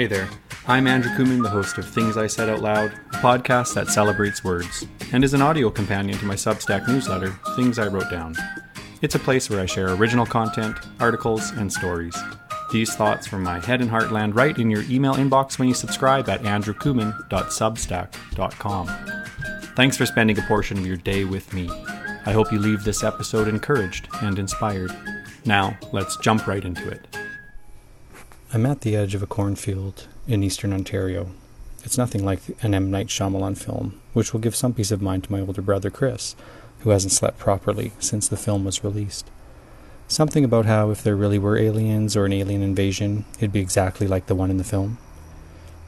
Hey there, I'm Andrew Kooman, the host of Things I Said Out Loud, a podcast that celebrates words, and is an audio companion to my Substack newsletter, Things I Wrote Down. It's a place where I share original content, articles, and stories. These thoughts from my head and heart land right in your email inbox when you subscribe at andrewkooman.substack.com. Thanks for spending a portion of your day with me. I hope you leave this episode encouraged and inspired. Now, let's jump right into it. I'm at the edge of a cornfield in eastern Ontario. It's nothing like an M. Night Shyamalan film, which will give some peace of mind to my older brother Chris, who hasn't slept properly since the film was released. Something about how if there really were aliens or an alien invasion, it'd be exactly like the one in the film.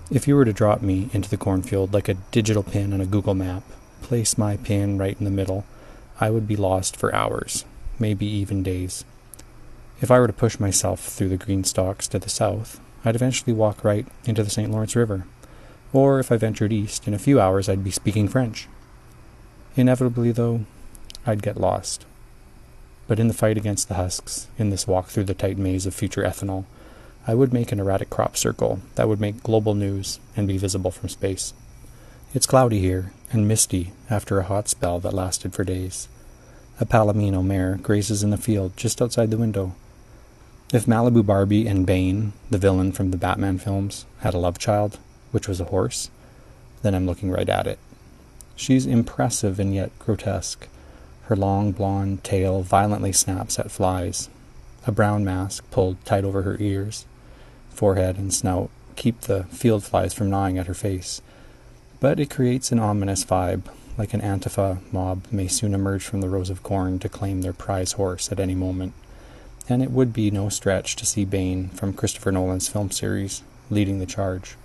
If you were to drop me into the cornfield like a digital pin on a Google map, place my pin right in the middle, I would be lost for hours, maybe even days. If I were to push myself through the green stalks to the south, I'd eventually walk right into the St. Lawrence River. Or if I ventured east, in a few hours I'd be speaking French. Inevitably, though, I'd get lost. But in the fight against the husks, in this walk through the tight maze of future ethanol, I would make an erratic crop circle that would make global news and be visible from space. It's cloudy here and misty after a hot spell that lasted for days. A Palomino mare grazes in the field just outside the window. If Malibu Barbie and Bane, the villain from the Batman films, had a love child, which was a horse, then I'm looking right at it. She's impressive and yet grotesque. Her long blonde tail violently snaps at flies. A brown mask pulled tight over her ears, forehead, and snout keep the field flies from gnawing at her face. But it creates an ominous vibe, like an Antifa mob may soon emerge from the rows of corn to claim their prize horse at any moment. And it would be no stretch to see Bane from Christopher Nolan's film series leading the charge.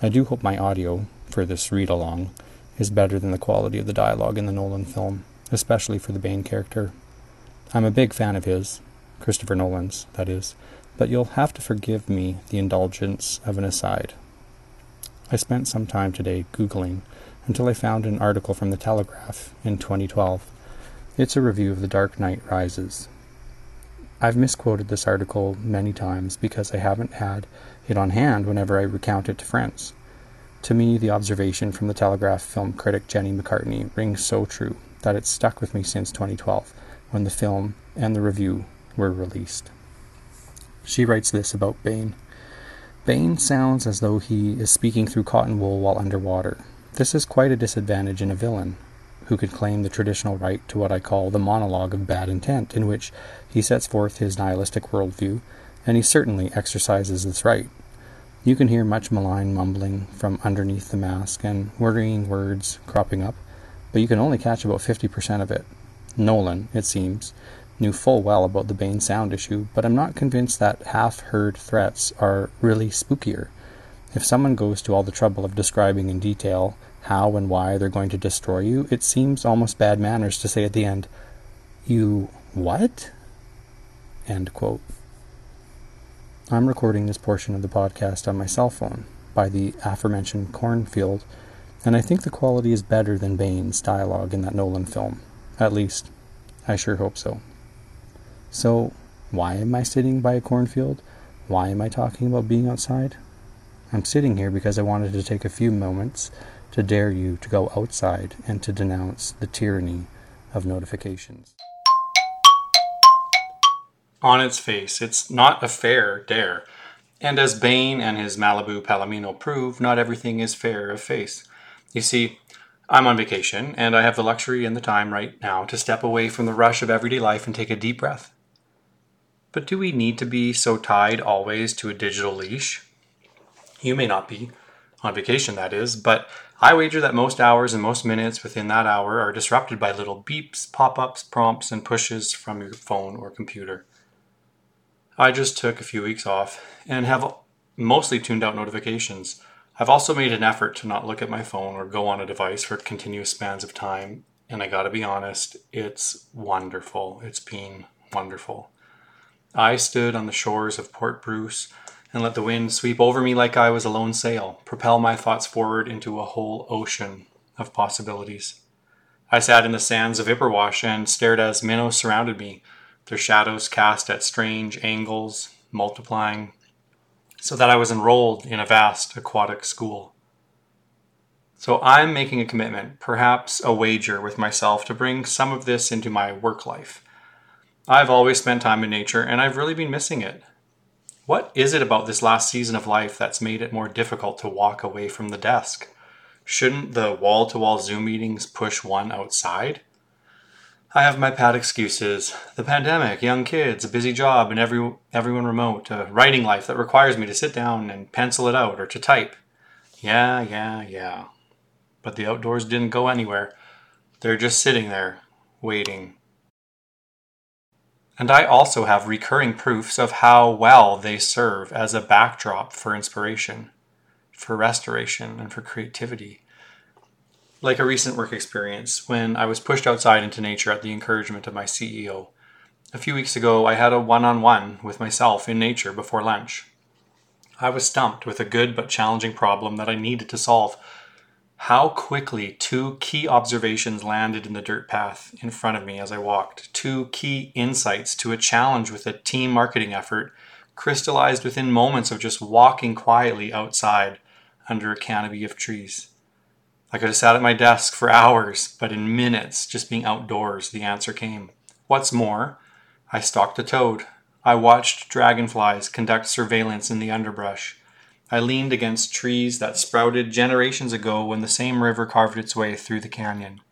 I do hope my audio for this read along is better than the quality of the dialogue in the Nolan film, especially for the Bane character. I'm a big fan of his, Christopher Nolan's, that is, but you'll have to forgive me the indulgence of an aside. I spent some time today Googling until I found an article from The Telegraph in 2012. It's a review of The Dark Knight Rises. I've misquoted this article many times because I haven't had it on hand whenever I recount it to friends. To me, the observation from the Telegraph film critic Jenny McCartney rings so true that it's stuck with me since 2012 when the film and the review were released. She writes this about Bane. Bane sounds as though he is speaking through cotton wool while underwater. This is quite a disadvantage in a villain, who could claim the traditional right to what I call the monologue of bad intent, in which he sets forth his nihilistic worldview, and he certainly exercises this right. You can hear much malign mumbling from underneath the mask and worrying words cropping up, but you can only catch about 50% of it. Nolan, it seems, knew full well about the Bane sound issue, but I'm not convinced that half heard threats are really spookier. If someone goes to all the trouble of describing in detail how and why they're going to destroy you, it seems almost bad manners to say at the end, You what? End quote. I'm recording this portion of the podcast on my cell phone by the aforementioned cornfield, and I think the quality is better than Bane's dialogue in that Nolan film. At least, I sure hope so. So, why am I sitting by a cornfield? Why am I talking about being outside? I'm sitting here because I wanted to take a few moments to dare you to go outside and to denounce the tyranny of notifications. On its face, it's not a fair dare. And as Bane and his Malibu Palomino prove, not everything is fair of face. You see, I'm on vacation, and I have the luxury and the time right now to step away from the rush of everyday life and take a deep breath. But do we need to be so tied always to a digital leash? You may not be, on vacation that is, but I wager that most hours and most minutes within that hour are disrupted by little beeps, pop ups, prompts, and pushes from your phone or computer. I just took a few weeks off and have mostly tuned out notifications. I've also made an effort to not look at my phone or go on a device for continuous spans of time, and I gotta be honest, it's wonderful. It's been wonderful. I stood on the shores of Port Bruce and let the wind sweep over me like I was a lone sail, propel my thoughts forward into a whole ocean of possibilities. I sat in the sands of Ipperwash and stared as minnows surrounded me, their shadows cast at strange angles, multiplying. so that I was enrolled in a vast aquatic school. So I'm making a commitment, perhaps a wager with myself, to bring some of this into my work life. I've always spent time in nature and I've really been missing it. What is it about this last season of life that's made it more difficult to walk away from the desk? Shouldn't the wall to wall Zoom meetings push one outside? I have my pat excuses. The pandemic, young kids, a busy job, and every, everyone remote, a writing life that requires me to sit down and pencil it out or to type. Yeah, yeah, yeah but the outdoors didn't go anywhere. They're just sitting there, waiting. And I also have recurring proofs of how well they serve as a backdrop for inspiration, for restoration, and for creativity. Like a recent work experience when I was pushed outside into nature at the encouragement of my CEO. A few weeks ago, I had a one on one with myself in nature before lunch. I was stumped with a good but challenging problem that I needed to solve how quickly two key observations landed in the dirt path in front of me as I walked. Two key insights to a challenge with a team marketing effort crystallized within moments of just walking quietly outside under a canopy of trees. I could have sat at my desk for hours, but in minutes, just being outdoors, the answer came. What's more, I stalked a toad. I watched dragonflies conduct surveillance in the underbrush. I leaned against trees that sprouted generations ago when the same river carved its way through the canyon.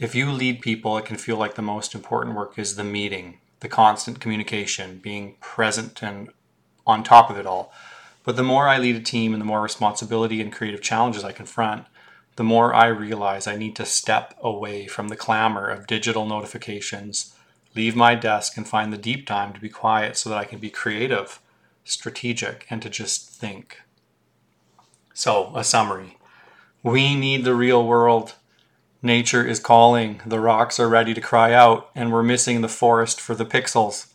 If you lead people, it can feel like the most important work is the meeting, the constant communication, being present and on top of it all. But the more I lead a team and the more responsibility and creative challenges I confront, the more I realize I need to step away from the clamor of digital notifications, leave my desk, and find the deep time to be quiet so that I can be creative strategic, and to just think. So, a summary we need the real world. Nature is calling, the rocks are ready to cry out, and we're missing the forest for the pixels.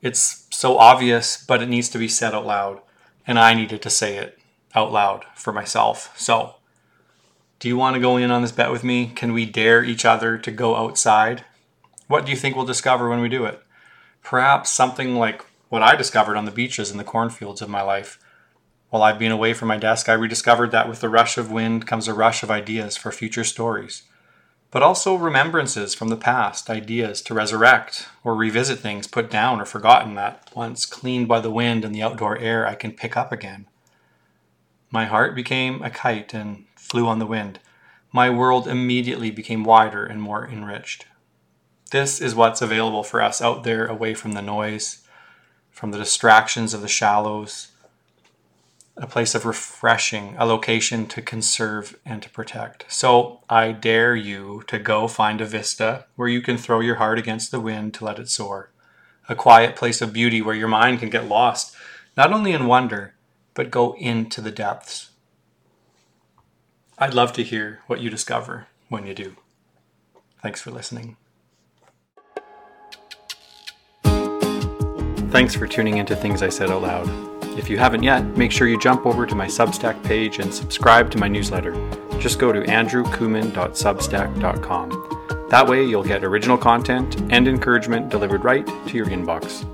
It's so obvious, but it needs to be said out loud, and I needed to say it out loud for myself. So, do you want to go in on this bet with me? Can we dare each other to go outside? What do you think we'll discover when we do it? Perhaps something like what I discovered on the beaches and the cornfields of my life. While I've been away from my desk, I rediscovered that with the rush of wind comes a rush of ideas for future stories, but also remembrances from the past, ideas to resurrect or revisit things put down or forgotten that, once cleaned by the wind and the outdoor air, I can pick up again. My heart became a kite and flew on the wind. My world immediately became wider and more enriched. This is what's available for us out there away from the noise from the distractions of the shallows, a place of refreshing, a location to conserve and to protect. So I dare you to go find a vista where you can throw your heart against the wind to let it soar, a quiet place of beauty where your mind can get lost, not only in wonder, but go into the depths. I'd love to hear what you discover when you do. Thanks for listening. Thanks for tuning into Things I Said Out Loud. If you haven't yet, make sure you jump over to my Substack page and subscribe to my newsletter. Just go to andrewkooman.substack.com. That way, you'll get original content and encouragement delivered right to your inbox.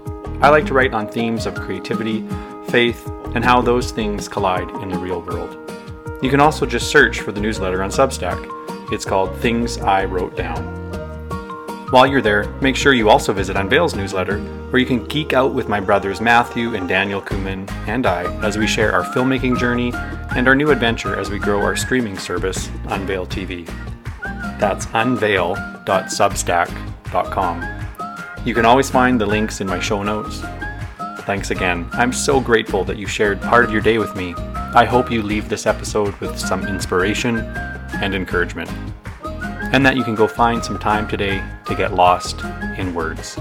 I like to write on themes of creativity, faith, and how those things collide in the real world. You can also just search for the newsletter on Substack. It's called Things I Wrote Down. While you're there, make sure you also visit Unveil's newsletter, where you can geek out with my brothers Matthew and Daniel Kooman and I as we share our filmmaking journey and our new adventure as we grow our streaming service, Unveil TV. That's unveil.substack.com. You can always find the links in my show notes. Thanks again. I'm so grateful that you shared part of your day with me. I hope you leave this episode with some inspiration and encouragement and that you can go find some time today to get lost in words.